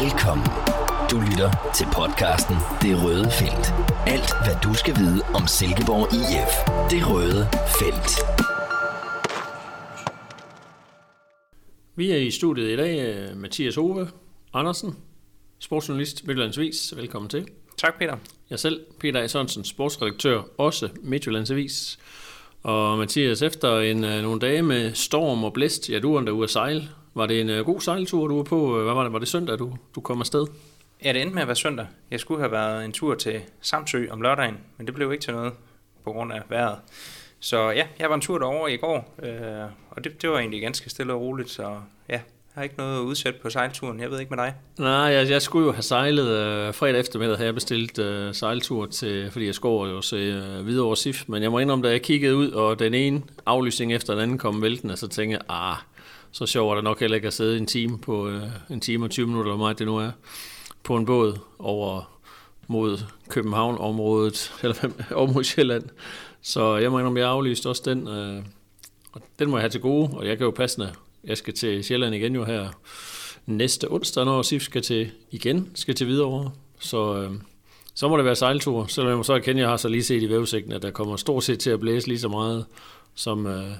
Velkommen. Du lytter til podcasten Det Røde Felt. Alt, hvad du skal vide om Silkeborg IF. Det Røde Felt. Vi er i studiet i dag, øh, Mathias Ove Andersen, sportsjournalist, Midtjyllands Velkommen til. Tak, Peter. Jeg selv, Peter A. Sørensen, sportsredaktør, også Midtjyllands Avis. Og Mathias, efter en, øh, nogle dage med storm og blæst, ja, du var der ude at sejle. Var det en uh, god sejltur, du var på? Hvad var det? Var det søndag, du, du kom afsted? Ja, det endte med at være søndag. Jeg skulle have været en tur til Samsø om lørdagen, men det blev ikke til noget på grund af vejret. Så ja, jeg var en tur derover i går, øh, og det, det var egentlig ganske stille og roligt, så ja, jeg har ikke noget udsæt på sejlturen. Jeg ved ikke med dig. Nej, jeg, jeg skulle jo have sejlet øh, fredag eftermiddag, havde jeg bestilt øh, sejltur til, fordi jeg skulle jo se øh, videre over SIF. Men jeg må indrømme, da jeg kiggede ud, og den ene aflysning efter den anden kom væltende, så tænkte jeg, ah, så sjovt er det nok heller ikke at sidde en time på øh, en time og 20 minutter, eller meget det nu er, på en båd over mod København-området, eller over mod Sjælland. Så jeg må indrømme, jeg aflyste også den, øh, og den må jeg have til gode, og jeg kan jo passende jeg skal til Sjælland igen jo her næste onsdag, når SIF skal til igen, skal til Hvidovre. Så, øh, så må det være sejltur, selvom jeg må så erkende, at jeg har så lige set i vævesigten, at der kommer stort set til at blæse lige så meget, som øh,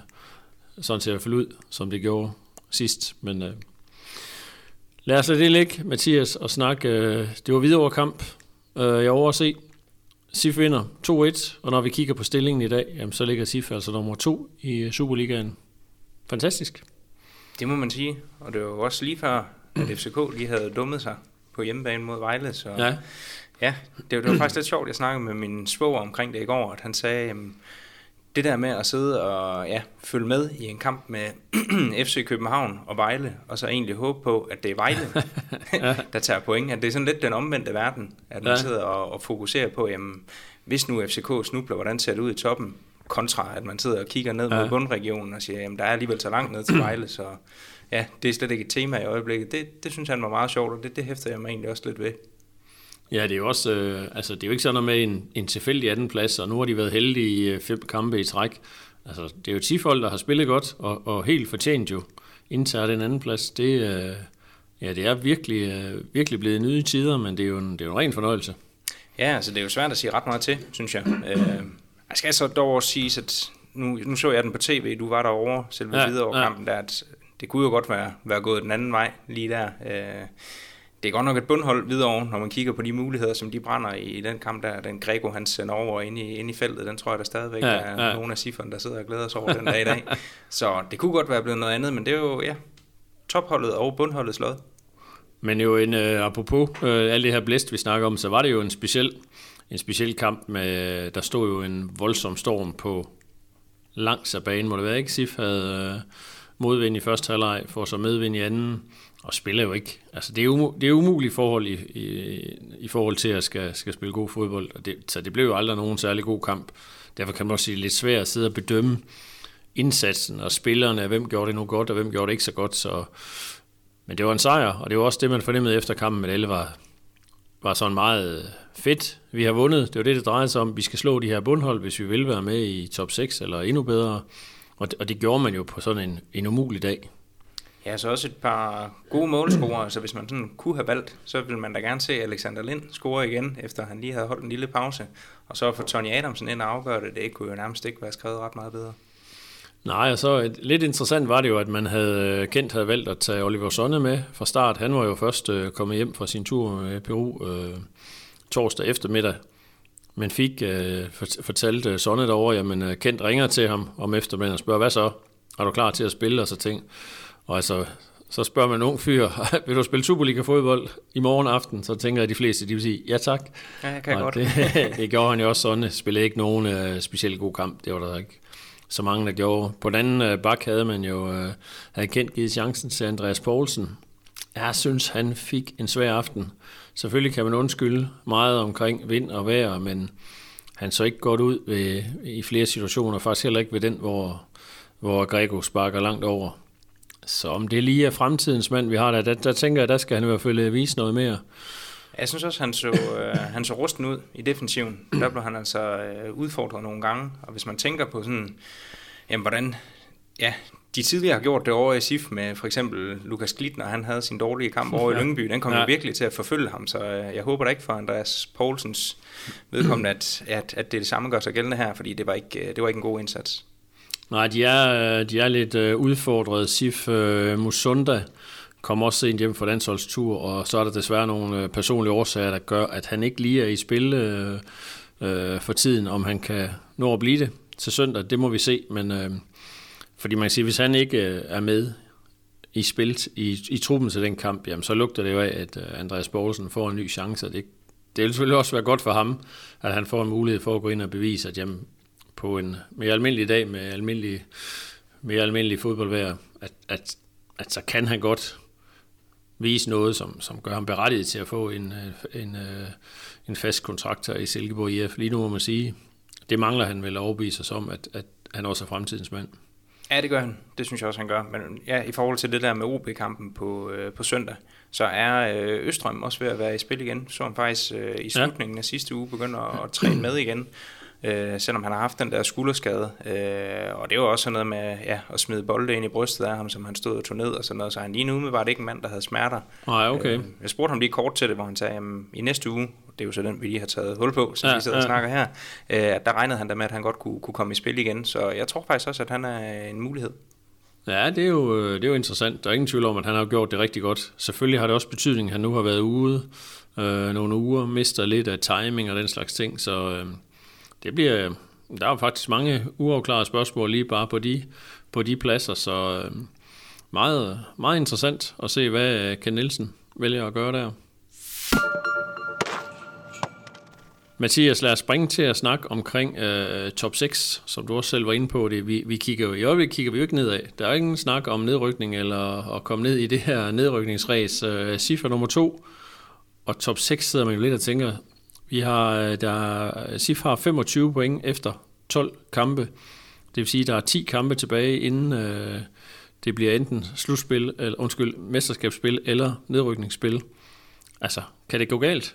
sådan til at falde ud, som det gjorde sidst. Men øh, lad os lade det ligge, Mathias, og snakke. Øh, det var Hvidovre kamp. Øh, jeg overse. SIF vinder 2-1, og når vi kigger på stillingen i dag, jamen, så ligger SIF altså nummer 2 i Superligaen. Fantastisk. Det må man sige, og det var jo også lige før, at FCK lige havde dummet sig på hjemmebane mod Vejle, så ja, ja det, det var faktisk lidt sjovt, jeg snakkede med min svoger omkring det i går, at han sagde, at det der med at sidde og ja, følge med i en kamp med FC København og Vejle, og så egentlig håbe på, at det er Vejle, der tager point, at det er sådan lidt den omvendte verden, at man ja. sidder og, og fokuserer på, jamen, hvis nu FCK snubler, hvordan ser det ud i toppen? kontra at man sidder og kigger ned ja. mod bundregionen og siger, jamen der er alligevel så langt ned til Vejle, så ja, det er slet ikke et tema i øjeblikket. Det, det synes han var meget sjovt, og det, det hæfter jeg mig egentlig også lidt ved. Ja, det er jo også, øh, altså det er jo ikke sådan noget med en, en tilfældig anden plads, og nu har de været heldige i øh, fem kampe i træk. Altså, det er jo 10 folk, der har spillet godt, og, og helt fortjent jo indtager den anden plads. Det, øh, ja, det er virkelig, øh, virkelig blevet nye tider, men det er jo en, det er jo en ren fornøjelse. Ja, altså det er jo svært at sige ret meget til, synes jeg. Øh, jeg skal så dog sige, at nu, nu så jeg den på tv, du var derovre, selve ja, videre ja. kampen der, at det kunne jo godt være, være gået den anden vej lige der. Øh, det er godt nok et bundhold videre, når man kigger på de muligheder, som de brænder i den kamp der. Den Grego, han sender over ind i, ind i feltet, den tror jeg, der stadigvæk ja, er ja. nogle af cifrene, der sidder og glæder sig over den dag i dag. Så det kunne godt være blevet noget andet, men det er jo, ja, topholdet og bundholdet slået. Men jo en, uh, apropos uh, alt det her blæst, vi snakker om, så var det jo en speciel en speciel kamp med, der stod jo en voldsom storm på langs af banen, må det være, ikke? Sif havde øh, modvind i første halvleg, får så medvind i anden, og spiller jo ikke. Altså, det er, umu, det er umuligt forhold i, i, i forhold til at skal, skal spille god fodbold, og det, så det blev jo aldrig nogen særlig god kamp. Derfor kan man også sige, lidt svært at sidde og bedømme indsatsen og spillerne, hvem gjorde det nu godt, og hvem gjorde det ikke så godt. Så, men det var en sejr, og det var også det, man fornemmede efter kampen, at alle var, var sådan meget fedt, vi har vundet. Det var det, det drejede sig om. Vi skal slå de her bundhold, hvis vi vil være med i top 6 eller endnu bedre. Og det, og det gjorde man jo på sådan en, en umulig dag. Ja, så også et par gode målscorer. Så hvis man sådan kunne have valgt, så ville man da gerne se Alexander Lind score igen, efter han lige havde holdt en lille pause. Og så få Tony Adamsen ind og afgøre det, det kunne jo nærmest ikke være skrevet ret meget bedre. Nej, og så et, lidt interessant var det jo, at man havde øh, kendt havde valgt at tage Oliver Sonne med fra start. Han var jo først øh, kommet hjem fra sin tur med Peru øh, torsdag eftermiddag, men fik øh, fortalt øh, Sonne derovre, jamen øh, Kent ringer til ham om eftermiddagen og spørger, hvad så? Er du klar til at spille? Og så ting. Og altså, så spørger man en ung fyr, vil du spille Superliga-fodbold i morgen aften? Så tænker jeg, at de fleste de vil sige, ja tak. Ja, jeg kan og godt. Det, det gjorde han jo også sådan. Spillede ikke nogen uh, specielt god kamp. Det var der ikke så mange, der gjorde. På den anden uh, bak havde man jo uh, havde kendt givet chancen til Andreas Poulsen, jeg synes, han fik en svær aften. Selvfølgelig kan man undskylde meget omkring vind og vejr, men han så ikke godt ud ved, i flere situationer. Faktisk heller ikke ved den, hvor, hvor Grego sparker langt over. Så om det lige er fremtidens mand, vi har der, der, der tænker jeg, der skal han i hvert fald vise noget mere. Jeg synes også, han så, øh, han så rusten ud i defensiven. Der blev han altså øh, udfordret nogle gange. Og hvis man tænker på sådan, jamen, hvordan ja, de tidligere har gjort det over i SIF med for eksempel Lukas Glitner, han havde sin dårlige kamp over i Lyngby, den kom ja. jo virkelig til at forfølge ham, så øh, jeg håber da ikke for Andreas Poulsens vedkommende, at, at, at det, det samme gør sig gældende her, fordi det var ikke, øh, det var ikke en god indsats. Nej, de er, øh, de er lidt øh, udfordret. SIF øh, Musunda kom også sent hjem fra landsholdstur, og så er der desværre nogle personlige årsager, der gør, at han ikke lige er i spil øh, for tiden, om han kan nå at blive det til søndag, det må vi se, men... øh, fordi man kan sige, hvis han ikke er med i spil i, i truppen til den kamp, jamen, så lugter det jo af, at Andreas Borgelsen får en ny chance. Det, det vil selvfølgelig også være godt for ham, at han får en mulighed for at gå ind og bevise, at jamen, på en mere almindelig dag med almindelig, mere almindelig fodboldvær, at, at, at så kan han godt vise noget, som, som gør ham berettiget til at få en, øh, en, en fast kontrakt her i Silkeborg IF. Lige nu må man sige, det mangler han vel overbevise os om, at, at han også er fremtidens mand. Ja, det gør han. Det synes jeg også, han gør. Men ja, i forhold til det der med OB-kampen på, øh, på søndag, så er øh, Østrøm også ved at være i spil igen. Så han faktisk øh, i slutningen ja. af sidste uge begynder at træne med igen øh, selvom han har haft den der skulderskade. Øh, og det var også sådan noget med ja, at smide bolde ind i brystet af ham, som han stod og tog ned og sådan noget. Så han lige nu var det ikke en mand, der havde smerter. Nej, okay. Øh, jeg spurgte ham lige kort til det, hvor han sagde, at i næste uge, det er jo så den, vi lige har taget hul på, så ja, vi sidder ja. og snakker her, øh, der regnede han da med, at han godt kunne, kunne komme i spil igen. Så jeg tror faktisk også, at han er en mulighed. Ja, det er, jo, det er jo interessant. Der er ingen tvivl om, at han har gjort det rigtig godt. Selvfølgelig har det også betydning, at han nu har været ude øh, nogle uger, mister lidt af timing og den slags ting, så øh, det bliver, der er faktisk mange uafklarede spørgsmål lige bare på de, på de pladser, så øh, meget, meget interessant at se, hvad øh, Ken Nielsen vælger at gøre der. Mathias, lad os springe til at snakke omkring øh, top 6, som du også selv var inde på. Det. Vi, vi kigger jo, i øjeblikket kigger vi jo ikke nedad. Der er ingen snak om nedrykning eller at komme ned i det her nedrykningsræs. Øh, Cifra nummer 2 og top 6 sidder man jo lidt og tænker, vi har, øh, der, SIF har 25 point efter 12 kampe. Det vil sige, at der er 10 kampe tilbage, inden øh, det bliver enten slutspil, eller, undskyld, mesterskabsspil eller nedrykningsspil. Altså, kan det gå galt?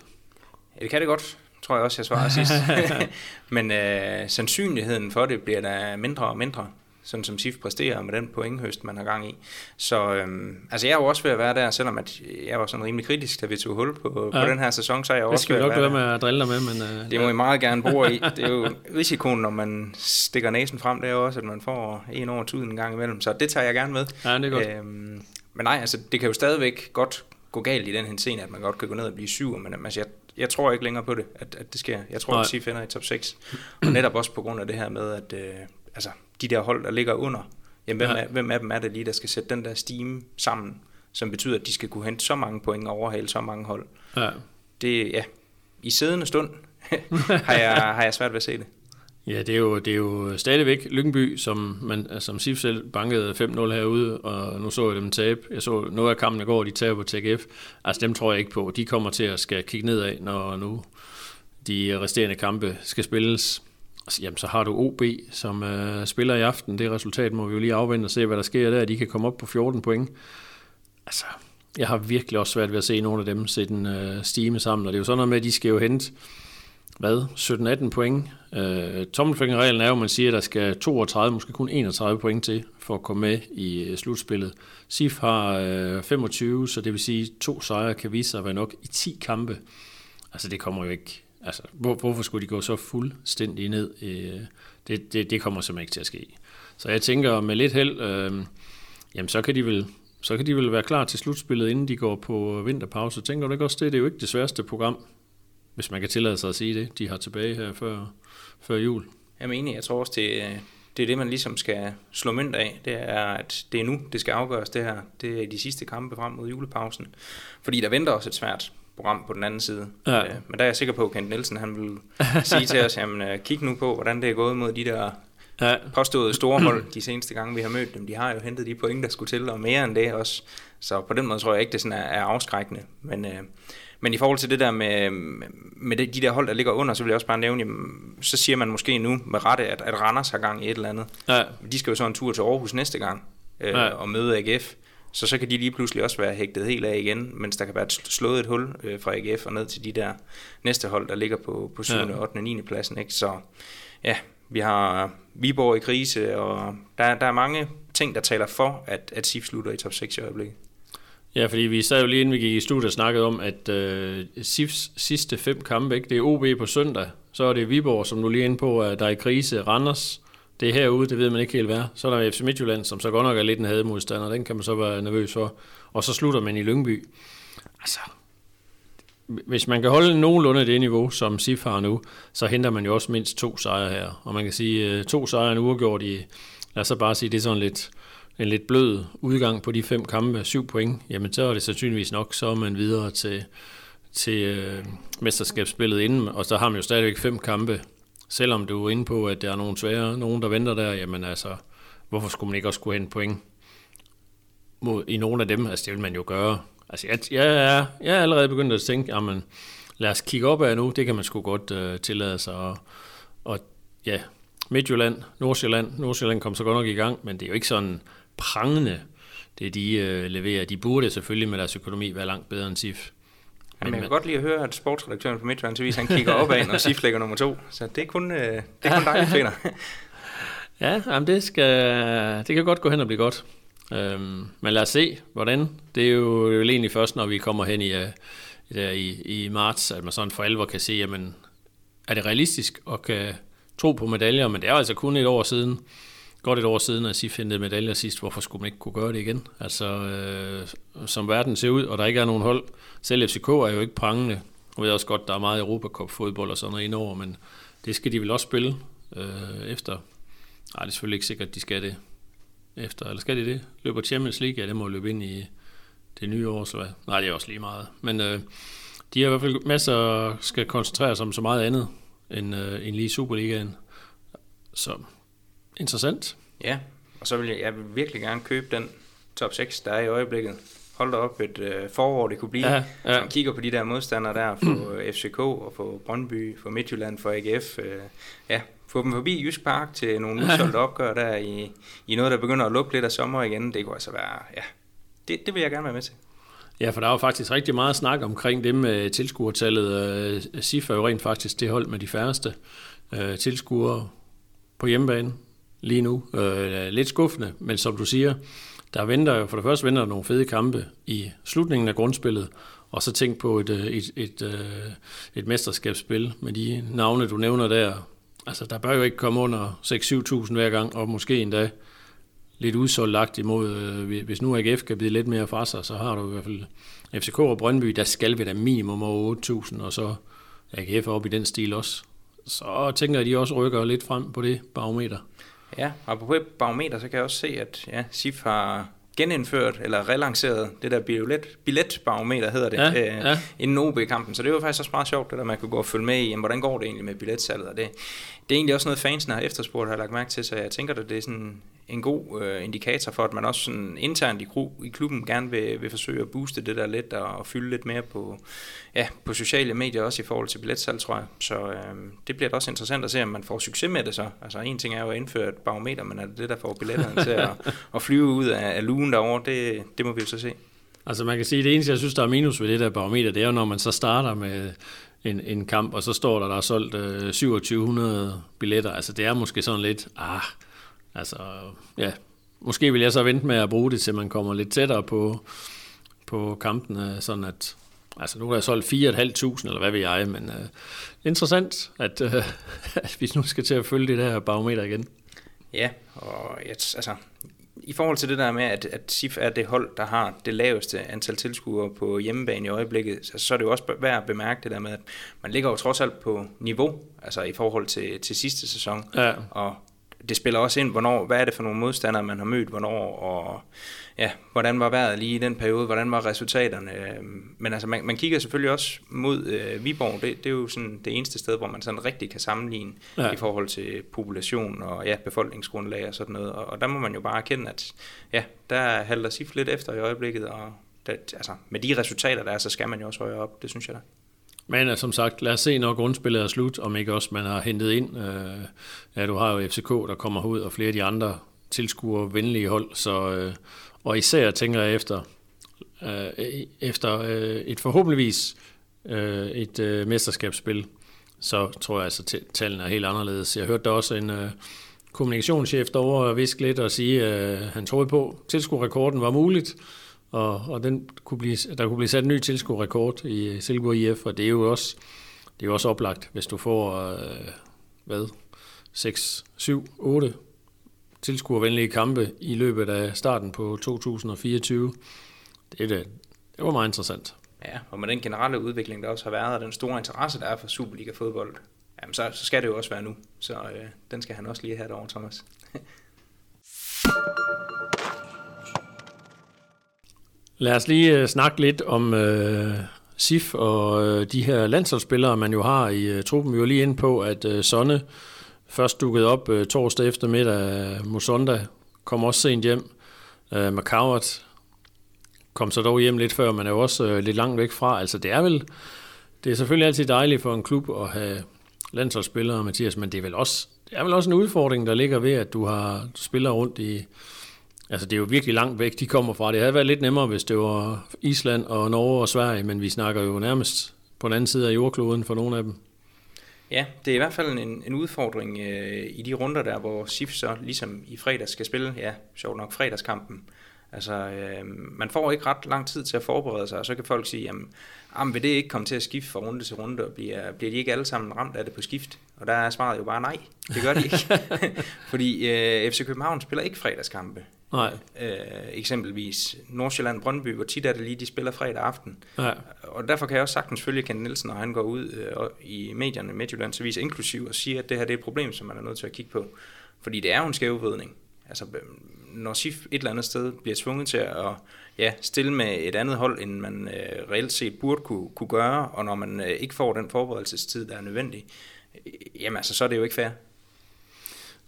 Ja, det kan det godt, tror jeg også, jeg svarer sidst. Men øh, sandsynligheden for det bliver der mindre og mindre sådan som SIF præsterer med den pointhøst, man har gang i. Så øhm, altså jeg er jo også ved at være der, selvom at jeg var sådan rimelig kritisk, da vi tog hul på, ja. på den her sæson, så er jeg det også ved at være Det skal vi nok med at drille dig med, men... Uh, det må I meget gerne bruge i. Det er jo risikoen, når man stikker næsen frem, det er jo også, at man får en over tuden en gang imellem, så det tager jeg gerne med. Ja, det er godt. Øhm, men nej, altså det kan jo stadigvæk godt gå galt i den her scene, at man godt kan gå ned og blive syv, men altså, jeg, jeg tror ikke længere på det, at, at det sker. Jeg tror, at SIF finder i top 6. Og netop også på grund af det her med, at øh, altså, de der hold, der ligger under, jamen, hvem, ja. er, hvem af dem er det lige, der skal sætte den der stime sammen, som betyder, at de skal kunne hente så mange point og overhale så mange hold. Ja. Det, ja, i siddende stund har, jeg, har jeg svært ved at se det. Ja, det er jo, det er jo stadigvæk Lyngby, som, man, som Sif selv bankede 5-0 herude, og nu så jeg dem tabe. Jeg så noget af kampen i går, de taber på TGF. Altså dem tror jeg ikke på. De kommer til at skal kigge nedad, når nu de resterende kampe skal spilles. Jamen, så har du OB, som øh, spiller i aften. Det resultat må vi jo lige afvente og se, hvad der sker der. De kan komme op på 14 point. Altså, jeg har virkelig også svært ved at se nogle af dem sætte en øh, stime sammen. Og det er jo sådan noget med, at de skal jo hente hvad, 17-18 point. Øh, tommelfingerreglen er jo, at man siger, at der skal 32, måske kun 31 point til for at komme med i øh, slutspillet. SIF har øh, 25, så det vil sige, at to sejre kan vise sig at være nok i 10 kampe. Altså det kommer jo ikke Altså, hvor, hvorfor skulle de gå så fuldstændig ned? Øh, det, det, det kommer simpelthen ikke til at ske. Så jeg tænker, med lidt held, øh, jamen så kan de vel så kan de vel være klar til slutspillet, inden de går på vinterpause. Tænker du ikke også det? Det er jo ikke det sværeste program, hvis man kan tillade sig at sige det, de har tilbage her før, før jul. Jeg er enig. Jeg tror også, det, det er det, man ligesom skal slå mønt af. Det er, at det er nu, det skal afgøres det her. Det er de sidste kampe frem mod julepausen. Fordi der venter også et svært program på den anden side. Ja. Øh, men der er jeg sikker på, at Kent Nielsen han vil sige til os, jamen øh, kig nu på, hvordan det er gået mod de der ja. påståede store hold de seneste gange, vi har mødt dem. De har jo hentet de point, der skulle til, og mere end det også. Så på den måde tror jeg ikke, det sådan er, er afskrækkende. Men, øh, men i forhold til det der med, med de der hold, der ligger under, så vil jeg også bare nævne, jamen, så siger man måske nu med rette, at, at Randers har gang i et eller andet. Ja. De skal jo så en tur til Aarhus næste gang øh, ja. og møde AGF. Så så kan de lige pludselig også være hægtet helt af igen, mens der kan være slået et hul øh, fra AGF og ned til de der næste hold, der ligger på, på 7., ja. 8., og 9. pladsen. Ikke? Så ja, vi har Viborg i krise, og der, der er mange ting, der taler for, at, at SIF slutter i top 6 i øjeblikket. Ja, fordi vi sad jo lige inden vi gik i studiet og snakkede om, at øh, SIFs sidste fem kampe, ikke? det er OB på søndag, så er det Viborg, som du lige er inde på, der er i krise, Randers, det er herude, det ved man ikke helt hvad. Så er der FC Midtjylland, som så godt nok er lidt en hademodstander, den kan man så være nervøs for. Og så slutter man i Lyngby. Altså, hvis man kan holde nogenlunde det niveau, som SIF har nu, så henter man jo også mindst to sejre her. Og man kan sige, øh, to sejre en uafgjort i, lad os så bare sige, det er sådan lidt, en lidt blød udgang på de fem kampe, syv point, jamen så er det sandsynligvis nok, så er man videre til, til øh, mesterskabsspillet inden, og så har man jo stadigvæk fem kampe, selvom du er inde på, at der er nogen svære, nogen der venter der, jamen altså, hvorfor skulle man ikke også kunne hente point mod, i nogle af dem? Altså det vil man jo gøre. Altså jeg, jeg, er, jeg er allerede begyndt at tænke, jamen lad os kigge op af nu, det kan man sgu godt øh, tillade sig, og, og ja, Midtjylland, Nordsjælland, Nordsjælland kom så godt nok i gang, men det er jo ikke sådan, prangende, det de øh, leverer. De burde selvfølgelig med deres økonomi være langt bedre end SIF. Men, jeg kan godt lide at høre, at sportsredaktøren på Midtjylland han kigger op ad, når SIF ligger nummer to. Så det er kun, øh, det er kun dig, finder. ja, jamen det, skal, det kan godt gå hen og blive godt. Øhm, men lad os se, hvordan. Det er jo, det er jo egentlig først, når vi kommer hen i, uh, der i, i marts, at man sådan for alvor kan se, jamen, er det realistisk og kan tro på medaljer, men det er altså kun et år siden, godt et år siden, at SIF hentede medaljer sidst. Hvorfor skulle man ikke kunne gøre det igen? Altså, øh, som verden ser ud, og der ikke er nogen hold. Selv FCK er jo ikke prangende. Jeg ved også godt, der er meget Europacup-fodbold og sådan noget indover, men det skal de vel også spille øh, efter. Nej, det er selvfølgelig ikke sikkert, at de skal det efter. Eller skal de det? Løber Champions League? Ja, det må løbe ind i det nye år, så hvad? Nej, det er også lige meget. Men øh, de har i hvert fald masser, skal koncentrere sig om så meget andet, end, øh, end lige Superligaen. Så Interessant. Ja, og så vil jeg, jeg vil virkelig gerne købe den top 6, der er i øjeblikket. Hold da op et øh, forår, det kunne blive. Ja, ja. Så man kigger på de der modstandere der, for mm. FCK og for Brøndby, for Midtjylland, for AGF. Øh, ja, få dem forbi Jysk Park til nogle udsolgte opgør der i, i noget, der begynder at lukke lidt af sommer igen. Det kunne altså være, ja, det, det vil jeg gerne være med til. Ja, for der var faktisk rigtig meget snak omkring det med tilskuertallet. SIF er jo rent faktisk det hold med de færreste øh, tilskuere på hjemmebane lige nu. Øh, lidt skuffende, men som du siger, der venter jo for det første venter nogle fede kampe i slutningen af grundspillet, og så tænk på et, øh, et, et, et, et mesterskabsspil med de navne, du nævner der. Altså, der bør jo ikke komme under 6-7.000 hver gang, og måske endda lidt udsolgt imod, øh, hvis nu AGF kan blive lidt mere fra sig, så har du i hvert fald FCK og Brøndby, der skal vi da minimum over 8.000, og så AGF op i den stil også. Så tænker jeg, at de også rykker lidt frem på det barometer. Ja, og på barometer, så kan jeg også se, at ja, SIF har genindført eller relanceret det der billet, billetbarometer, hedder det, ja, øh, ja. inden OB-kampen. Så det var faktisk også meget sjovt, det der, man kunne gå og følge med i, jamen, hvordan går det egentlig med billetsalget. Og det, det er egentlig også noget, fansene har efterspurgt, har lagt mærke til, så jeg tænker, at det er sådan en god øh, indikator for, at man også sådan internt i, i klubben gerne vil, vil forsøge at booste det der lidt og, og fylde lidt mere på, ja, på sociale medier også i forhold til billetsalg, tror jeg. Så øh, det bliver da også interessant at se, om man får succes med det så. Altså en ting er jo at indføre et barometer, men er det det, der får billetterne til at, at flyve ud af, af lugen derovre, det, det må vi jo så se. Altså man kan sige, at det eneste, jeg synes, der er minus ved det der barometer, det er jo, når man så starter med en, en kamp, og så står der, der er solgt øh, 2700 billetter. Altså det er måske sådan lidt, ah, altså ja, måske vil jeg så vente med at bruge det, til man kommer lidt tættere på, på kampene, sådan at, altså nu er jeg solgt 4.500, eller hvad ved jeg, men øh, interessant, at, øh, at vi nu skal til at følge det der barometer igen. Ja, og jeg, altså, i forhold til det der med, at, at SIF er det hold, der har det laveste antal tilskuere på hjemmebane i øjeblikket, så, så er det jo også værd at bemærke det der med, at man ligger jo trods alt på niveau, altså i forhold til, til sidste sæson. Ja. Og det spiller også ind, hvornår, hvad er det for nogle modstandere, man har mødt, hvornår, og ja, hvordan var vejret lige i den periode, hvordan var resultaterne. Men altså, man, man kigger selvfølgelig også mod øh, Viborg, det, det er jo sådan det eneste sted, hvor man sådan rigtig kan sammenligne ja. i forhold til population og ja, befolkningsgrundlag og sådan noget. Og, og der må man jo bare erkende, at ja, der halter SIF lidt efter i øjeblikket, og det, altså, med de resultater, der er, så skal man jo også højere op, det synes jeg da. Men som sagt, lad os se, når grundspillet er slut, om ikke også man har hentet ind. Øh, ja, du har jo FCK, der kommer ud, og flere af de andre tilskuer venlige hold, så, øh, og især tænker jeg efter, øh, efter et forhåbentligvis et mesterskabsspil, så tror jeg altså, at tallene er helt anderledes. Jeg hørte der også en kommunikationschef derovre viske lidt og sige, at han troede på, at tilskuerrekorden var muligt, og, og den kunne blive, der kunne blive sat en ny tilskuerrekord i øh, Silkeborg IF, og det er jo også, det er jo også oplagt, hvis du får, øh, hvad, 6, 7, 8 tilskuervenlige kampe i løbet af starten på 2024. Det, det, det var meget interessant. Ja, og med den generelle udvikling, der også har været, og den store interesse, der er for Superliga-fodbold, jamen så, så skal det jo også være nu. Så øh, den skal han også lige have derovre, Thomas. Lad os lige øh, snakke lidt om øh, SIF og øh, de her landsholdsspillere, man jo har i øh, truppen. Vi var lige inde på, at øh, Sonne først dukkede op øh, torsdag eftermiddag. Musonda kom også sent hjem. Øh, McCowart kom så dog hjem lidt før, men er jo også øh, lidt langt væk fra. Altså det er vel, det er selvfølgelig altid dejligt for en klub at have landsholdsspillere, Mathias, men det er vel også, det er vel også en udfordring, der ligger ved, at du har spillere rundt i, altså det er jo virkelig langt væk, de kommer fra. Det havde været lidt nemmere, hvis det var Island og Norge og Sverige, men vi snakker jo nærmest på den anden side af jordkloden for nogle af dem. Ja, det er i hvert fald en, en udfordring øh, i de runder der, hvor SIF så ligesom i fredags skal spille, ja, sjovt nok fredagskampen. Altså, øh, man får ikke ret lang tid til at forberede sig, og så kan folk sige, jamen, jamen vil det ikke komme til at skifte fra runde til runde, og bliver, bliver de ikke alle sammen ramt af det på skift? Og der er svaret jo bare nej, det gør de ikke. Fordi øh, FC København spiller ikke fredagskampe. Nej. Øh, eksempelvis Nordsjælland Brøndby, hvor tit er det lige, de spiller fredag aften. Ja. Og derfor kan jeg også sagtens følge Ken Nielsen, når han går ud øh, i medierne, Midtjyllands Avis inklusiv, og siger, at det her det er et problem, som man er nødt til at kigge på. Fordi det er jo en skævvridning. Altså, når SIF et eller andet sted bliver tvunget til at ja, stille med et andet hold, end man øh, reelt set burde kunne, kunne gøre, og når man øh, ikke får den forberedelsestid, der er nødvendig, øh, jamen altså, så er det jo ikke fair.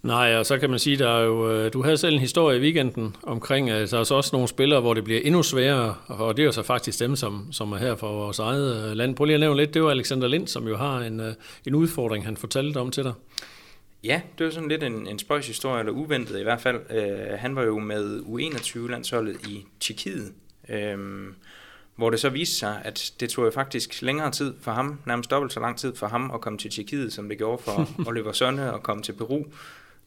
Nej, og så kan man sige, der er jo, øh, du havde selv en historie i weekenden omkring, at der er så også nogle spillere, hvor det bliver endnu sværere, og det er jo så faktisk dem, som, som er her for vores eget øh, land. Prøv lige at nævne lidt, det var Alexander Lind, som jo har en, en udfordring, han fortalte om til dig. Ja, det var sådan lidt en, en spøjs historie, eller uventet i hvert fald. Uh, han var jo med U21-landsholdet i Tjekkiet, uh, hvor det så viste sig, at det tog jo faktisk længere tid for ham, nærmest dobbelt så lang tid for ham at komme til Tjekkiet, som det gjorde for Oliver Sønne at komme til Peru,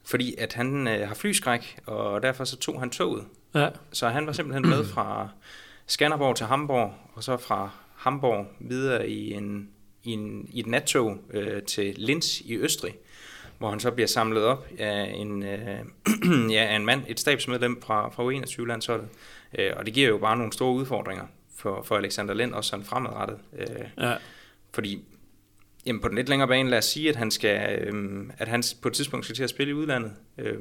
fordi at han uh, har flyskræk, og derfor så tog han toget. Ja. Så han var simpelthen med fra Skanderborg til Hamburg, og så fra Hamburg videre i, en, i, en, i et nattog uh, til Linz i Østrig hvor han så bliver samlet op af en, øh, ja, af en mand, et stabsmedlem fra, fra U21-landsholdet. Øh, og det giver jo bare nogle store udfordringer for, for Alexander Lind, også sådan fremadrettet. Øh, ja. Fordi jamen, på den lidt længere bane, lad os sige, at han, skal, øh, at han på et tidspunkt skal til at spille i udlandet. Øh,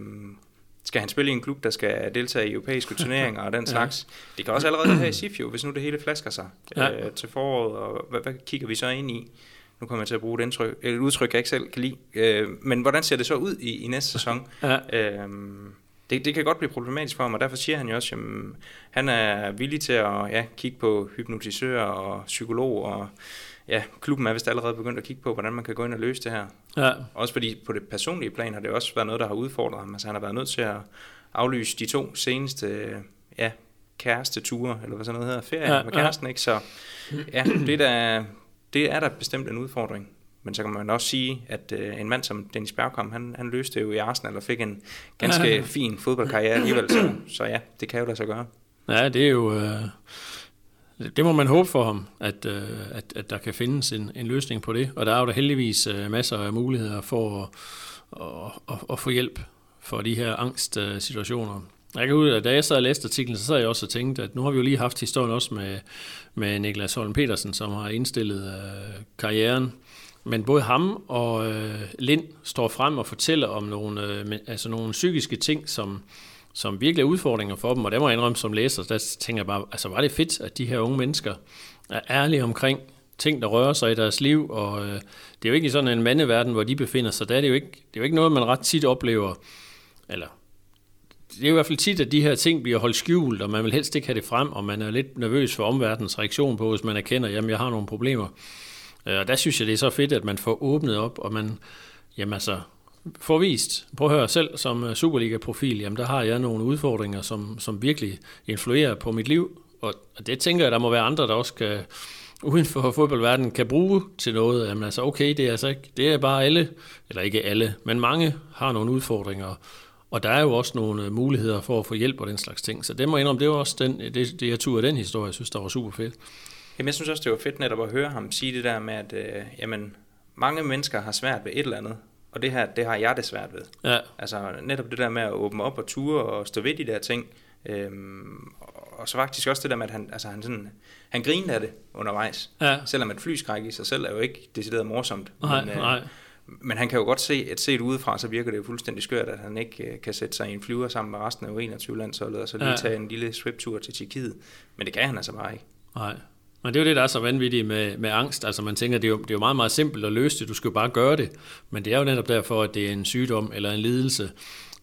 skal han spille i en klub, der skal deltage i europæiske turneringer og den slags. ja. Det kan også allerede her i SIF jo, hvis nu det hele flasker sig ja. øh, til foråret, og hvad, hvad kigger vi så ind i? nu kommer jeg til at bruge et, indtryk, et udtryk, jeg ikke selv kan lide. Øh, men hvordan ser det så ud i, i næste sæson? Ja. Øh, det, det kan godt blive problematisk for ham, og derfor siger han jo også, at han er villig til at ja, kigge på hypnotisører og psykolog, og ja, klubben er vist allerede begyndt at kigge på, hvordan man kan gå ind og løse det her. Ja. Også fordi på det personlige plan har det også været noget, der har udfordret ham. Altså han har været nødt til at aflyse de to seneste ja, kæresteture, eller hvad sådan noget hedder, ferie ja, med kæresten, ja. ikke? Så ja, det der det er der bestemt en udfordring. Men så kan man også sige, at øh, en mand som Dennis Bergkamp, han, han løste det jo i Arsenal og fik en ganske fin fodboldkarriere alligevel. Så, så ja, det kan jo lade sig gøre. Ja, det er jo... Øh, det må man håbe for ham, at, øh, at, at der kan findes en, en løsning på det. Og der er jo da heldigvis øh, masser af muligheder for at, at, at, at få hjælp for de her angstsituationer. Jeg kan ud, at da jeg sad og læste artiklen, så sad jeg også og tænkte, at nu har vi jo lige haft historien også med, med Niklas Holm Petersen, som har indstillet øh, karrieren. Men både ham og øh, Lind står frem og fortæller om nogle, øh, altså nogle psykiske ting, som, som virkelig er udfordringer for dem. Og det må jeg indrømme som læser, der tænker jeg bare, altså var det fedt, at de her unge mennesker er ærlige omkring ting, der rører sig i deres liv. Og øh, det er jo ikke i sådan en mandeverden, hvor de befinder sig. Der er det jo ikke, det er jo ikke noget, man ret tit oplever, eller det er i hvert fald tit, at de her ting bliver holdt skjult, og man vil helst ikke have det frem, og man er lidt nervøs for omverdens reaktion på, hvis man erkender, jamen jeg har nogle problemer. Øh, og der synes jeg, det er så fedt, at man får åbnet op, og man jamen altså, får vist, prøv at høre selv som øh, Superliga-profil, jamen der har jeg nogle udfordringer, som, som virkelig influerer på mit liv, og det tænker jeg, der må være andre, der også kan uden for fodboldverdenen kan bruge til noget. Jamen altså, okay, det er, altså ikke, det er bare alle, eller ikke alle, men mange har nogle udfordringer, og der er jo også nogle øh, muligheder for at få hjælp og den slags ting. Så det må jeg indrømme, det var også den, det, det jeg tog af den historie, jeg synes, der var super fedt. Jamen, jeg synes også, det var fedt netop at høre ham sige det der med, at øh, jamen, mange mennesker har svært ved et eller andet, og det her, det har jeg det svært ved. Ja. Altså netop det der med at åbne op og ture og stå ved de der ting, øhm, og så faktisk også det der med, at han, altså han, sådan, han grinede af det undervejs. Ja. Selvom et flyskræk i sig selv er jo ikke decideret morsomt. Nej, men, øh, nej. men han kan jo godt se, at set udefra, så virker det jo fuldstændig skørt, at han ikke øh, kan sætte sig i en flyver sammen med resten af U21-landsholdet, og så lige Ja. tage en lille swiptur til Tjekkiet. Men det kan han altså bare ikke. Nej. Men det er jo det, der er så vanvittigt med, med angst. Altså man tænker, det er, jo, det er jo meget, meget simpelt at løse det. Du skal jo bare gøre det. Men det er jo netop derfor, at det er en sygdom eller en lidelse.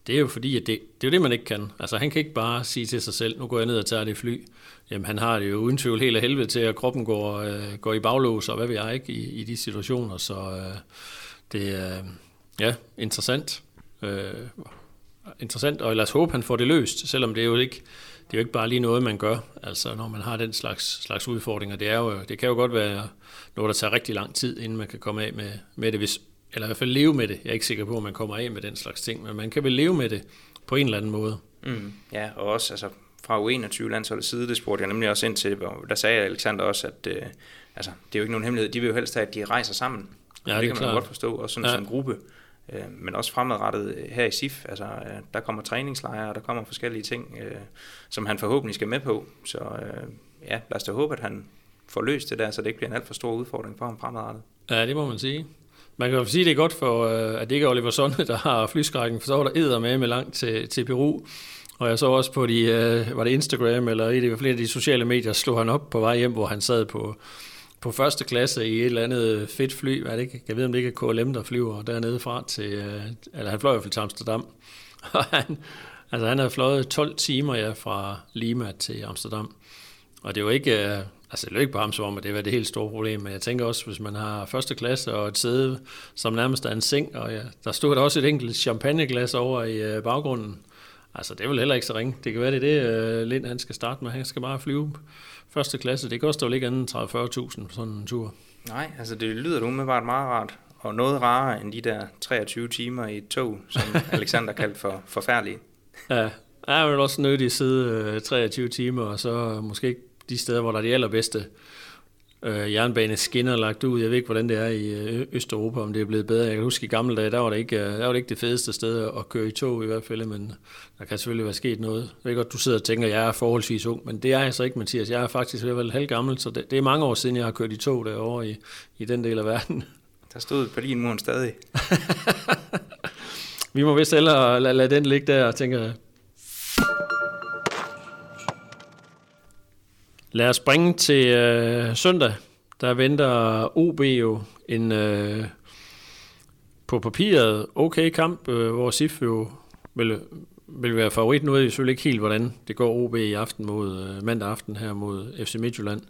Det er jo fordi, at det, det er jo det, man ikke kan. Altså han kan ikke bare sige til sig selv, nu går jeg ned og tager det fly. Jamen han har det jo uden tvivl helt af helvede til, at kroppen går, øh, går i baglås, og hvad ved jeg ikke, i, i de situationer. Så øh, det er, øh, ja, interessant. Øh, interessant, og lad os håbe, han får det løst, selvom det jo ikke, det er jo ikke bare lige noget, man gør, altså når man har den slags, slags udfordringer. Det, er jo, det kan jo godt være noget, der tager rigtig lang tid, inden man kan komme af med, med det, hvis, eller i hvert fald leve med det. Jeg er ikke sikker på, at man kommer af med den slags ting, men man kan vel leve med det på en eller anden måde. Mm. Ja, og også altså, fra U21-landsholdets side, det spurgte jeg nemlig også ind til, hvor der sagde Alexander også, at øh, altså, det er jo ikke nogen hemmelighed, de vil jo helst have, at de rejser sammen. Ja, det, det kan man klart. jo godt forstå, også sådan ja. som gruppe. Øh, men også fremadrettet øh, her i SIF, altså, øh, der kommer træningslejre, og der kommer forskellige ting, øh, som han forhåbentlig skal med på. Så øh, ja, lad os da håbe, at han får løst det der, så det ikke bliver en alt for stor udfordring for ham fremadrettet. Ja, det må man sige. Man kan jo sige, at det er godt for, øh, at det ikke er Oliver Sonne, der har flyskrækken, for så var der æder med med langt til, til Peru. Og jeg så også på de, øh, var det Instagram eller et af flere af de sociale medier, slog han op på vej hjem, hvor han sad på, på første klasse i et eller andet fedt fly. Hvad er det ikke? Jeg ved, om det ikke er KLM, der flyver dernede fra til, øh, eller han fløj i hvert fald til Amsterdam. Og han, altså han havde fløjet 12 timer ja, fra Lima til Amsterdam. Og det var ikke, øh, altså det var ikke på ham som om, at det var det helt store problem, men jeg tænker også, hvis man har første klasse og et sæde, som nærmest er en seng, og ja, der stod der også et enkelt champagneglas over i øh, baggrunden. Altså det er vel heller ikke så ringe. Det kan være, det er det, øh, Lind han skal starte med. Han skal bare flyve første klasse. Det koster jo ikke andet end 30-40.000 på sådan en tur. Nej, altså det lyder umiddelbart meget rart, og noget rarere end de der 23 timer i et tog, som Alexander kaldte for forfærdelige. Ja, jeg vil også nødt at sidde øh, 23 timer, og så måske ikke de steder, hvor der er de allerbedste øh, jernbaneskinner lagt ud. Jeg ved ikke, hvordan det er i øh, Østeuropa, om det er blevet bedre. Jeg kan huske, i gamle dage, der var det ikke, øh, der var det, ikke det fedeste sted at køre i tog i hvert fald, men der kan selvfølgelig være sket noget. Jeg ved godt, du sidder og tænker, at jeg er forholdsvis ung, men det er jeg så ikke, Mathias. Jeg er faktisk i hvert fald gammel, så det, det er mange år siden, jeg har kørt i tog derovre i, i den del af verden. Der stod Berlinmuren stadig. Vi må vist hellere lade, lade den ligge der, tænker jeg. Lad os springe til øh, søndag. Der venter OB jo en øh, på papiret okay kamp, øh, hvor SIF jo vil, vil være favorit. Nu ved jeg selvfølgelig ikke helt, hvordan det går OB i aften mod øh, mandag aften her mod FC Midtjylland.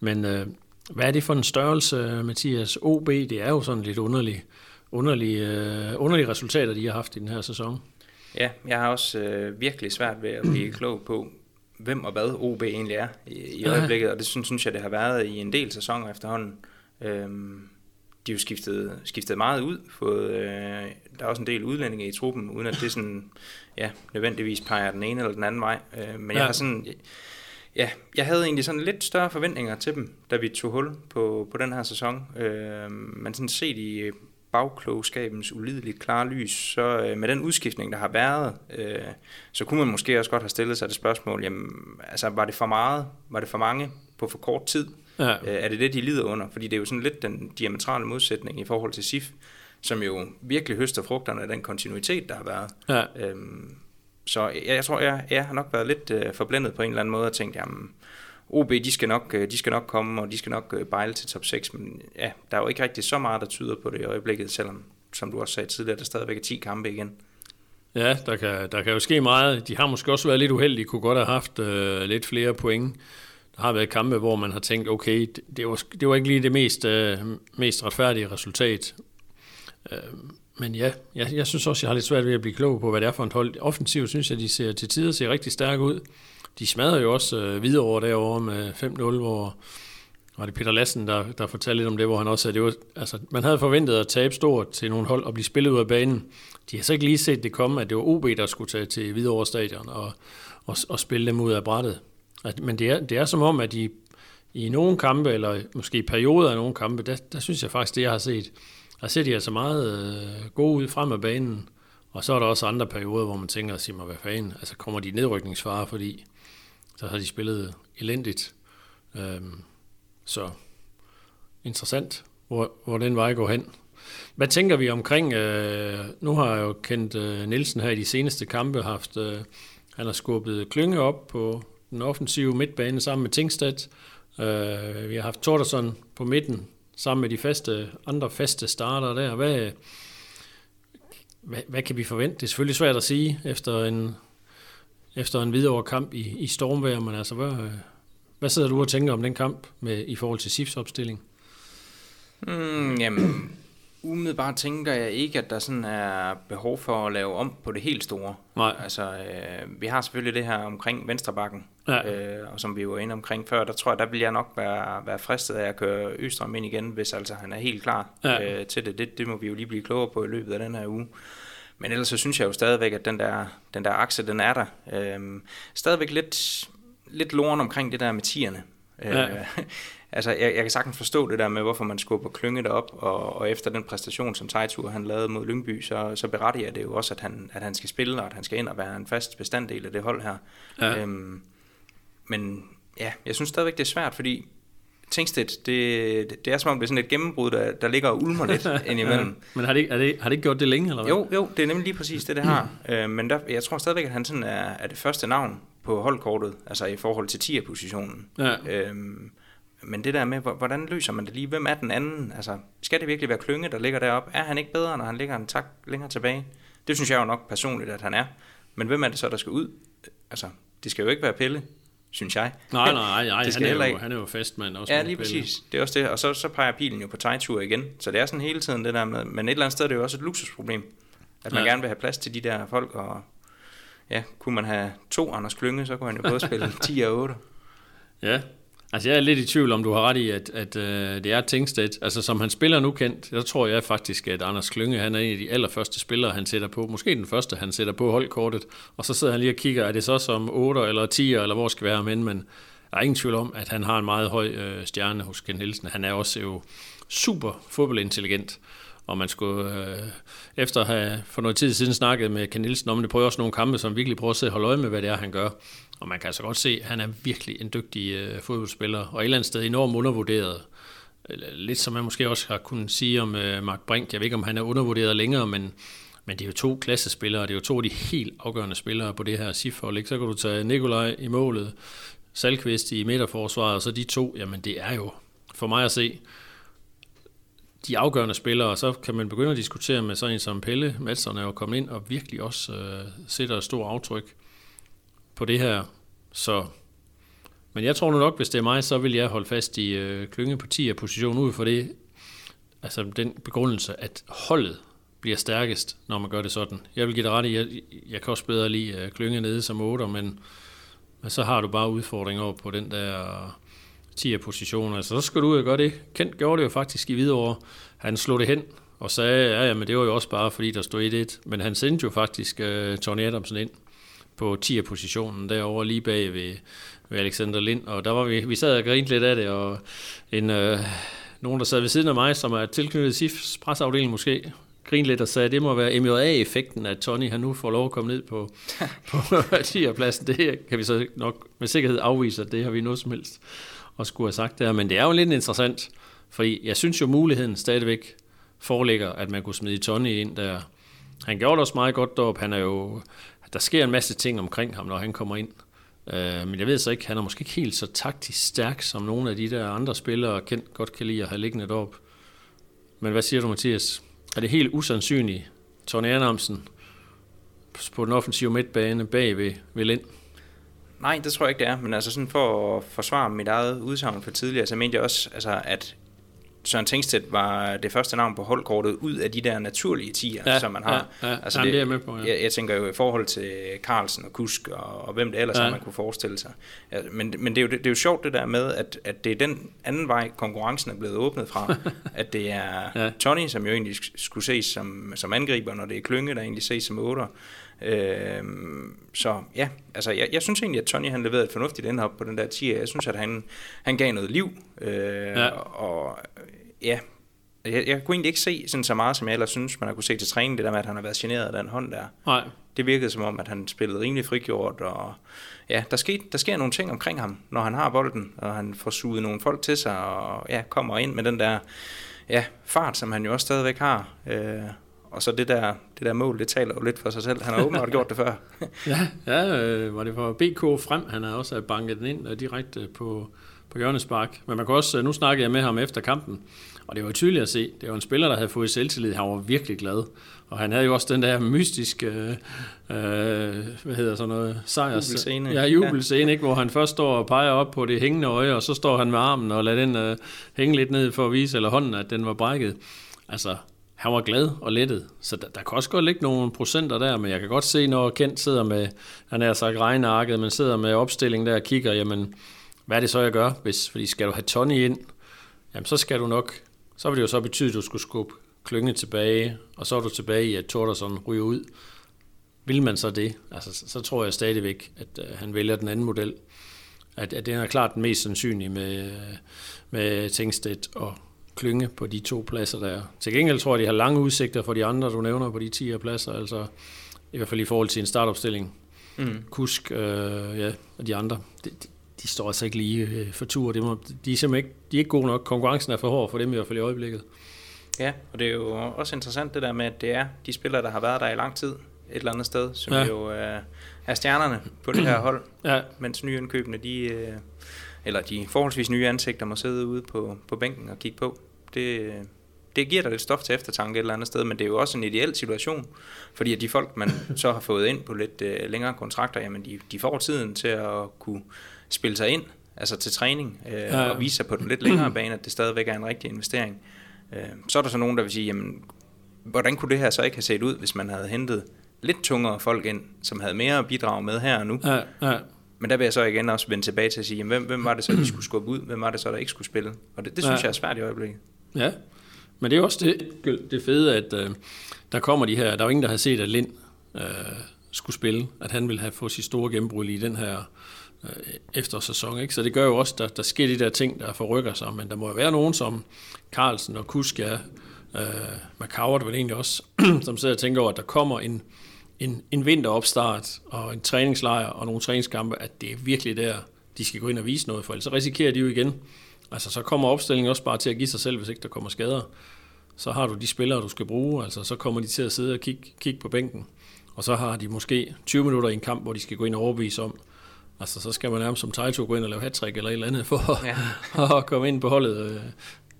Men øh, hvad er det for en størrelse, Mathias? OB, det er jo sådan lidt underligt underlige, øh, underlige resultater, de har haft i den her sæson. Ja, jeg har også øh, virkelig svært ved at blive klog på, hvem og hvad OB egentlig er i, i Ja. øjeblikket, og det synes, synes jeg, det har været i en del sæsoner efterhånden. Øhm, de har jo skiftet, skiftet meget ud, fået, øh, der er også en del udlændinge i truppen, uden at det sådan, ja, nødvendigvis peger den ene eller den anden vej. Øh, men ja. Ja. jeg har sådan, ja, jeg havde egentlig sådan lidt større forventninger til dem, da vi tog hul på, på den her sæson. Øh, men sådan set i bagklogskabens ulideligt klare lys, så øh, med den udskiftning, der har været, øh, så kunne man måske også godt have stillet sig det spørgsmål, jamen, altså, var det for meget, var det for mange på for kort tid? Ja, Øh, er det det, de lider under? Fordi det er jo sådan lidt den diametrale modsætning i forhold til SIF, som jo virkelig høster frugterne af den kontinuitet, der har været. ja. Øhm, så jeg, jeg tror, jeg, jeg har nok været lidt øh, forblændet på en eller anden måde og tænkt, jamen, OB, de skal, nok, øh, de skal nok komme, og de skal nok øh, bejle til top 6, men ja, der er jo ikke rigtig så meget, der tyder på det i øjeblikket, selvom, som du også sagde tidligere, der stadigvæk er 10 kampe igen. Ja, der kan, der kan jo ske meget. De har måske også været lidt uheldige, kunne godt have haft øh, lidt flere point. Der har været kampe, hvor man har tænkt, okay, det, det, var, det var ikke lige det mest, øh, mest retfærdige resultat. Øh, men ja, jeg, jeg synes også, jeg har lidt svært ved at blive klog på, hvad det er for et hold. Offensivt synes jeg, de ser til tider ser rigtig stærke ud. De smadrede jo også øh, videre over derovre med 5-0, hvor, var det Peter Lassen, der, der fortalte lidt om det, hvor han også sagde, det var, altså, man havde forventet at tabe stort til nogle hold og blive spillet ud af banen. De har så ikke lige set det komme, at det var OB, der skulle tage til Hvidovre Stadion og, og, og spille dem ud af brættet. At, men det er, det er som om, at de i nogle kampe, eller måske i perioder af nogle kampe, der, der synes jeg faktisk, det jeg har set, der ser de altså meget øh, gode ud frem af banen. Og så er der også andre perioder, hvor man tænker, sig mig, hvad fanden, altså kommer de nedrykningsfare, fordi så har de spillet elendigt. Øhm, så interessant, hvor, hvor den vej går hen. Hvad tænker vi omkring, øh, nu har jeg jo kendt øh, Nielsen her i de seneste kampe, haft, øh, han har skubbet Klynge op på den offensive midtbane sammen med Tingstedt. Øh, vi har haft Tordersson på midten sammen med de faste, andre faste starter der. Hvad, hvad, hvad kan vi forvente? Det er selvfølgelig svært at sige efter en, efter en videre kamp i, i stormvejr, men altså, hvad, hvad sidder du og tænker om den kamp med, i forhold til SIFs opstilling? Mm, jamen, umiddelbart tænker jeg ikke, at der sådan er behov for at lave om på det helt store. Nej. Altså, øh, vi har selvfølgelig det her omkring venstrebakken, ja. øh, og som vi var inde omkring før, der tror jeg, der vil jeg nok være, være fristet af at køre Østrøm ind igen, hvis altså han er helt klar ja. øh, til det. det. Det må vi jo lige blive klogere på i løbet af den her uge. Men ellers så synes jeg jo stadigvæk, at den der, den der akse, den er der. Øh, stadigvæk lidt, lidt loren omkring det der med tierne. Ja. Øh, altså, jeg, jeg kan sagtens forstå det der med, hvorfor man skubber klynget op, og, og efter den præstation, som Tejtur han lavede mod Lyngby, så, så berettiger det jo også, at han, at han skal spille, og at han skal ind og være en fast bestanddel af det hold her. Ja. Øhm, men ja, jeg synes stadigvæk, det er svært, fordi Tingstedt, det, det er som om, det er sådan et gennembrud, der, der ligger og ulmer lidt indimellem. Ja, men har det, er det, har det ikke gjort det længe, eller hvad? Jo, jo, det er nemlig lige præcis det, det har. Øh, men der, jeg tror stadigvæk, at han sådan er, er det første navn på holdkortet, altså i forhold til 10'er-positionen. Ja. Øhm, men det der med, hvordan løser man det lige? Hvem er den anden? Altså, skal det virkelig være Klynge, der ligger deroppe? Er han ikke bedre, når han ligger en tak længere tilbage? Det synes jeg jo nok personligt, at han er. Men hvem er det så, der skal ud? Altså, det skal jo ikke være Pelle, synes jeg. Nej, nej, nej, det skal han, er jo, han er jo fastmand også. Ja, lige præcis. Det er også det. Og så, så peger pilen jo på tegtur igen. Så det er sådan hele tiden det der med, men et eller andet sted er det jo også et luksusproblem. At man ja. gerne vil have plads til de der folk, og ja, kunne man have to Anders Klynge, så kunne han jo både spille 10 og 8. Ja, Altså jeg er lidt i tvivl om, du har ret i, at, at øh, det er Tingstedt. Altså som han spiller nu kendt, så tror jeg faktisk, at Anders Klynge, han er en af de allerførste spillere, han sætter på. Måske den første, han sætter på holdkortet. Og så sidder han lige og kigger, er det så som 8 eller 10 eller hvor skal være men, men der er ingen tvivl om, at han har en meget høj øh, stjerne hos Ken Nielsen. Han er også jo super fodboldintelligent. Og man skulle, øh, efter at have for noget tid siden snakket med Ken Nielsen om det, prøve også nogle kampe, som virkelig prøver at se holde øje med, hvad det er, han gør. Og man kan altså godt se, at han er virkelig en dygtig øh, fodboldspiller, og et eller andet sted enormt undervurderet. Lidt som man måske også har kunnet sige om øh, Mark Brink. Jeg ved ikke, om han er undervurderet længere, men, men det er jo to klassespillere, det er jo to af de helt afgørende spillere på det her SIF-hold. Så kan du tage Nikolaj i målet, Salkvist i midterforsvaret, og så de to, jamen det er jo for mig at se de afgørende spillere, og så kan man begynde at diskutere med sådan en som Pelle Madsen er jo kommet ind og virkelig også øh, sætter et stort aftryk på det her. Så, men jeg tror nu nok, hvis det er mig, så vil jeg holde fast i øh, klyngepartier position ud for det, altså den begrundelse, at holdet bliver stærkest, når man gør det sådan. Jeg vil give dig ret i, jeg, jeg kan også bedre lide øh, klynge nede som 8, men, men så har du bare udfordringer over på den der øh, 10 position. Altså, så skal du ud og gøre det. Kent gjorde det jo faktisk i Hvidovre. Han slog det hen og sagde, ja, ja, men det var jo også bare, fordi der stod 1-1. Men han sendte jo faktisk øh, Tony Adamsen ind på 10'er-positionen derovre lige bag ved, ved Alexander Lind, og der var vi, vi sad og grinte lidt af det, og en, øh, nogen, der sad ved siden af mig, som er tilknyttet SIFs presseafdeling måske, grinede lidt og sagde, at det må være MJA-effekten, at Tony han nu får lov at komme ned på, på 10'er-pladsen. Det kan vi så nok med sikkerhed afvise, at det har vi noget som helst at skulle have sagt der. Men det er jo lidt interessant, fordi jeg synes jo, muligheden stadigvæk foreligger, at man kunne smide Tony ind der. Han gjorde det også meget godt deroppe. Han er jo der sker en masse ting omkring ham, når han kommer ind. Øh, men jeg ved så ikke, han er måske ikke helt så taktisk stærk, som nogle af de der andre spillere kendt, godt kan lide at have liggende op. Men hvad siger du, Mathias? Er det helt usandsynligt, Tony Adamsen på den offensive midtbane bag ved, ved Lind? Nej, det tror jeg ikke, det er. Men altså sådan for at forsvare mit eget udsagn for tidligere, så mente jeg også, altså, at Søren Tengstedt var det første navn på holdkortet ud af de der naturlige tiger, ja, som man har. Ja, ja. Altså det, det er med på, ja. jeg, jeg tænker jo i forhold til Carlsen og Kusk og, og hvem det ellers ja. man kunne forestille sig. Ja, men men det, er jo, det, det er jo sjovt det der med, at, at det er den anden vej, konkurrencen er blevet åbnet fra. at det er ja. Tony, som jo egentlig skulle ses som, som angriber, når det er Klynge, der egentlig ses som otter. Øh, så ja, altså jeg, jeg synes egentlig, at Tony han leverede et fornuftigt indhop på den der 10. Jeg synes, at han, han gav noget liv. Øh, ja. Og ja, jeg, jeg kunne egentlig ikke se sådan så meget, som jeg ellers synes, man har kunne se til træning, det der med, at han har været generet af den hånd der. Nej. Det virkede som om, at han spillede rimelig frigjort, og ja, der, sker, der sker nogle ting omkring ham, når han har bolden, og han får suget nogle folk til sig, og ja, kommer ind med den der ja, fart, som han jo også stadigvæk har. Øh, og så det der, det der mål, det taler jo lidt for sig selv. Han har åbenbart gjort det før. ja, ja øh, var det for BK frem, han har også banket den ind øh, direkte på, på hjørnespark. Men man kan også, øh, nu snakkede jeg med ham efter kampen, og det var tydeligt at se, det var en spiller, der havde fået selvtillid, han var virkelig glad. Og han havde jo også den der mystiske, øh, hvad hedder sådan noget, sejrs... Jubelscene. Ja, jubelscene, ja. ikke, hvor han først står og peger op på det hængende øje, og så står han med armen og lader den øh, hænge lidt ned for at vise, eller hånden, at den var brækket. Altså, han var glad og lettet. Så der, der kan også godt ligge nogle procenter der, men jeg kan godt se, når Kent sidder med, han er sagt regnearket, men sidder med opstillingen der og kigger, jamen, hvad er det så, jeg gør? Hvis, fordi skal du have Tony ind, jamen så skal du nok, så vil det jo så betyde, at du skulle skubbe klynge tilbage, og så er du tilbage i, at Tordersson ryger ud. Vil man så det? Altså, så, så tror jeg stadigvæk, at øh, han vælger den anden model. At, at det er klart den mest sandsynlige med, øh, med Tingstedt og klynge på de to pladser der. Til gengæld tror jeg, de har lange udsigter for de andre, du nævner på de 10 pladser, altså i hvert fald i forhold til en startopstilling. Mm. Kusk øh, ja, og de andre, de, de, de står altså ikke lige øh, for tur. Det må, de er simpelthen ikke, de er ikke gode nok. Konkurrencen er for hård for dem i hvert fald i øjeblikket. Ja, og det er jo også interessant det der med, at det er de spillere, der har været der i lang tid et eller andet sted, som ja. jo øh, er stjernerne på det her hold, ja. mens nyindkøbene, de, øh, eller de forholdsvis nye ansigter, må sidde ude på, på bænken og kigge på det, det giver dig lidt stof til eftertanke et eller andet sted, men det er jo også en ideel situation, fordi at de folk, man så har fået ind på lidt uh, længere kontrakter, jamen de, de får tiden til at kunne spille sig ind, altså til træning, uh, ja. og vise sig på den lidt længere bane, at det stadigvæk er en rigtig investering. Uh, så er der så nogen, der vil sige, jamen, hvordan kunne det her så ikke have set ud, hvis man havde hentet lidt tungere folk ind, som havde mere at bidrage med her og nu. Ja, ja. Men der vil jeg så igen også vende tilbage til at sige, jamen, hvem, hvem var det så, de skulle skubbe ud? Hvem var det så, der ikke skulle spille? Og det, det synes ja. jeg er svært i øjeblikket. Ja, men det er også det, det fede, at øh, der kommer de her, der er jo ingen, der har set, at Lind øh, skulle spille, at han vil have fået sit store gennembrud i den her øh, eftersæson. Ikke? Så det gør jo også, at der, der sker de der ting, der forrykker sig, men der må jo være nogen som Carlsen og Kuska, øh, McCoward vel egentlig også, som sidder og tænker over, at der kommer en, en, en vinteropstart og en træningslejr og nogle træningskampe, at det er virkelig der, de skal gå ind og vise noget, for ellers så risikerer de jo igen Altså, så kommer opstillingen også bare til at give sig selv, hvis ikke der kommer skader. Så har du de spillere, du skal bruge, altså så kommer de til at sidde og kigge, kigge på bænken. Og så har de måske 20 minutter i en kamp, hvor de skal gå ind og overbevise om, altså så skal man nærmest som Taito gå ind og lave hat eller et eller andet for ja. at komme ind på holdet.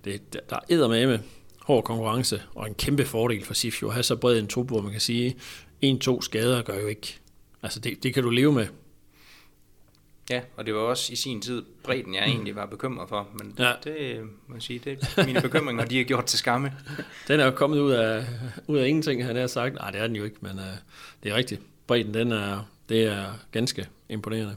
Det, der er med hård konkurrence, og en kæmpe fordel for SIF jo at have så bred en trup, hvor man kan sige, en-to skader gør jo ikke. Altså det, det kan du leve med. Ja, og det var også i sin tid bredden, jeg egentlig var bekymret for, men ja. det må jeg sige, det er mine bekymringer, de har gjort til skamme. Den er jo kommet ud af, ud af ingenting, han har sagt. Nej, det er den jo ikke, men uh, det er rigtigt. Bredden, den er, det er ganske imponerende.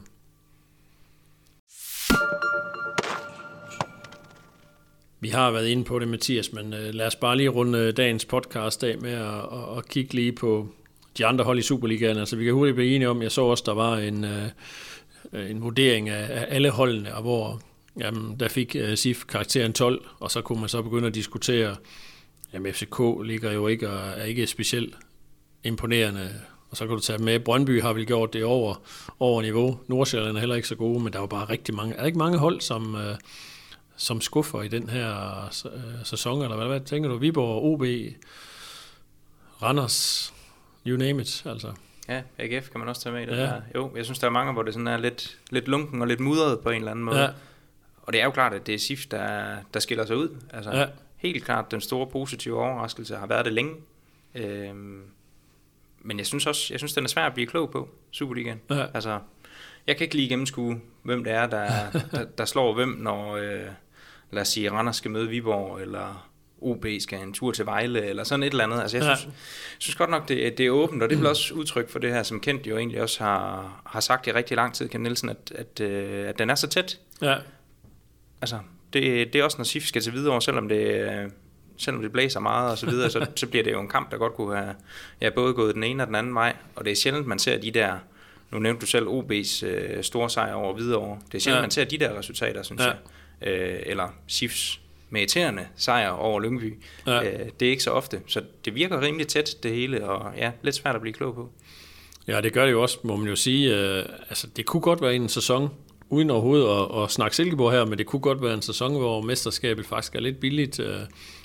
Vi har været inde på det, Mathias, men uh, lad os bare lige runde dagens podcast af med at, at, at kigge lige på de andre hold i Superligaen. Altså, vi kan hurtigt blive enige om, jeg så også, der var en... Uh, Øh, Øh, en vurdering af, alle holdene, og hvor jamen, der fik øh, uh, SIF karakteren 12, og så kunne man så begynde at diskutere, jamen FCK ligger jo ikke og er ikke specielt imponerende, og så kan du tage med, Brøndby har vel gjort det over, over niveau, Nordsjælland er heller ikke så gode, men der er jo bare rigtig mange, er der ikke mange hold, som, uh, som skuffer i den her uh, sæson, eller hvad, hvad tænker du, Viborg, OB, Randers, you name it, altså. Ja, AGF kan man også tage med i det ja. der. Jo, jeg synes, der er mange, hvor det sådan er lidt, lidt lunken og lidt mudret på en eller anden måde. Ja. Og det er jo klart, at det er SIF, der, der skiller sig ud. Altså, ja. Helt klart, den store positive overraskelse har været det længe. Øhm, men jeg synes også, jeg synes, den er svær at blive klog på, Superligaen. Ja. Altså, jeg kan ikke lige gennemskue, hvem det er, der, der, der slår hvem, når, øh, lad os sige, Randers skal møde Viborg, eller OB skal en tur til Vejle, eller sådan et eller andet. Altså, jeg synes, ja. synes godt nok, det, det er åbent, og det er vel også udtryk for det her, som Kent jo egentlig også har, har sagt i rigtig lang tid, Kent Nielsen, at, at, øh, at den er så tæt. Ja. Altså, det, det er også, når SIF skal til videre, selvom det, selvom det blæser meget og så videre, så, så bliver det jo en kamp, der godt kunne have ja, både gået den ene og den anden vej. Og det er sjældent, man ser de der, nu nævnte du selv OB's øh, store sejr over Hvidovre. Det er sjældent, ja. man ser de der resultater, synes ja. jeg. Øh, eller SIFs meriterende sejr over Lyngby. Ja. Øh, det er ikke så ofte, så det virker rimelig tæt det hele, og ja, lidt svært at blive klog på. Ja, det gør det jo også, må man jo sige. Øh, altså, det kunne godt være en sæson, uden overhovedet at, at snakke Silkeborg her, men det kunne godt være en sæson, hvor mesterskabet faktisk er lidt billigt, øh,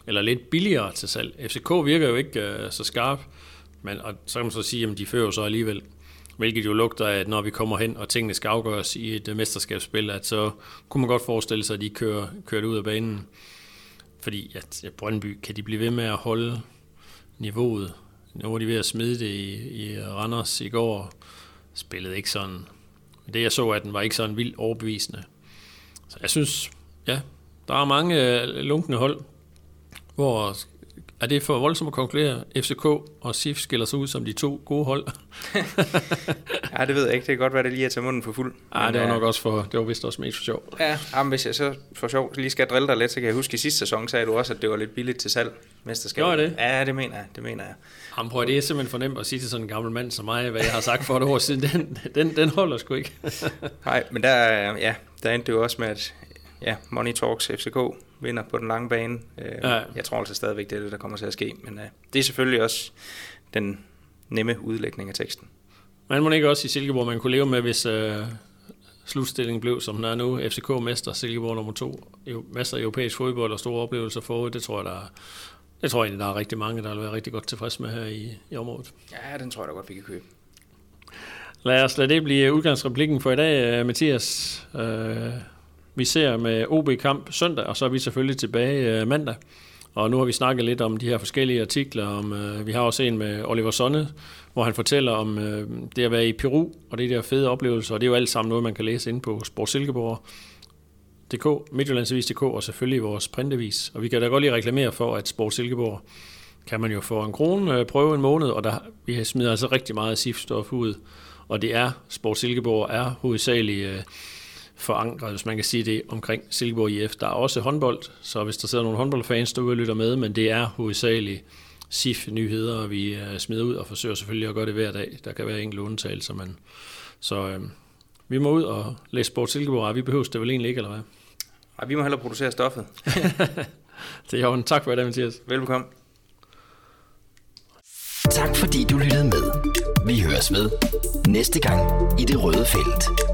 eller lidt billigere til salg. FCK virker jo ikke øh, så skarp, men og så kan man så sige, at de fører så alligevel. Hvilket jo lugter af, at når vi kommer hen, og tingene skal afgøres i et mesterskabsspil, at så kunne man godt forestille sig, at de kører, kører det ud af banen. Fordi at ja, Brøndby, kan de blive ved med at holde niveauet? Nu var de ved at smide det i, i Randers i går. Spillede ikke sådan. Det jeg så at den var ikke sådan vildt overbevisende. Så jeg synes, ja, der er mange øh, lunkende hold, hvor er det for voldsomt at konkludere, FCK og SIF skiller sig ud som de to gode hold? ja, det ved jeg ikke. Det kan godt være, det lige er til munden for fuld. Ja, det var nok også for, det var vist også mest for sjov. Ja, jamen, hvis jeg så for sjov lige skal drille dig lidt, så kan jeg huske, at i sidste sæson sagde du også, at det var lidt billigt til salg, mesterskab. Gjorde det? Ja, det mener jeg. Det mener jeg. Jamen, prøv, det er simpelthen for nemt at sige til sådan en gammel mand som mig, hvad jeg har sagt for et år siden. Den, den, den holder sgu ikke. Nej, men der, ja, der endte det jo også med, at ja, Money Talks FCK vinder på den lange bane. Øh, ja. Jeg tror altså stadigvæk, det er det, der kommer til at ske. Men uh, det er selvfølgelig også den nemme udlægning af teksten. Man må ikke også i Silkeborg, man kunne leve med, hvis uh, slutstillingen blev, som den er nu, FCK-mester, Silkeborg nummer to, masser af europæisk fodbold og store oplevelser forud, det tror jeg, der er, det tror jeg egentlig, der er rigtig mange, der vil være rigtig godt tilfreds med her i, i området. Ja, den tror jeg da godt, vi kan købe. Lad os lade det blive udgangsreplikken for i dag, Mathias. Uh, vi ser med OB-kamp søndag, og så er vi selvfølgelig tilbage øh, mandag. Og nu har vi snakket lidt om de her forskellige artikler. Om, øh, vi har også en med Oliver Sonne, hvor han fortæller om øh, det at være i Peru, og det der fede oplevelser. Og det er jo alt sammen noget, man kan læse ind på Sport Silkeborg. DK, Midtjyllandsavis.dk og selvfølgelig vores printavis. Og vi kan da godt lige reklamere for, at Sport Silkeborg kan man jo få en krone øh, prøve en måned, og der, vi smider altså rigtig meget SIF-stof ud. Og det er, Sport Silkeborg er hovedsageligt øh, forankret, hvis man kan sige det, omkring Silkeborg IF. Der er også håndbold, så hvis der sidder nogle håndboldfans og lytter med, men det er hovedsageligt SIF-nyheder, vi uh, smider ud og forsøger selvfølgelig at gøre det hver dag. Der kan være enkelt undtagelser, men så uh, vi må ud og læse Sport Silkeborg, vi behøver det vel egentlig ikke, eller hvad? Ej, vi må hellere producere stoffet. det er jo en tak for det, Mathias. Velkommen. Tak fordi du lyttede med. Vi høres ved næste gang i det røde felt.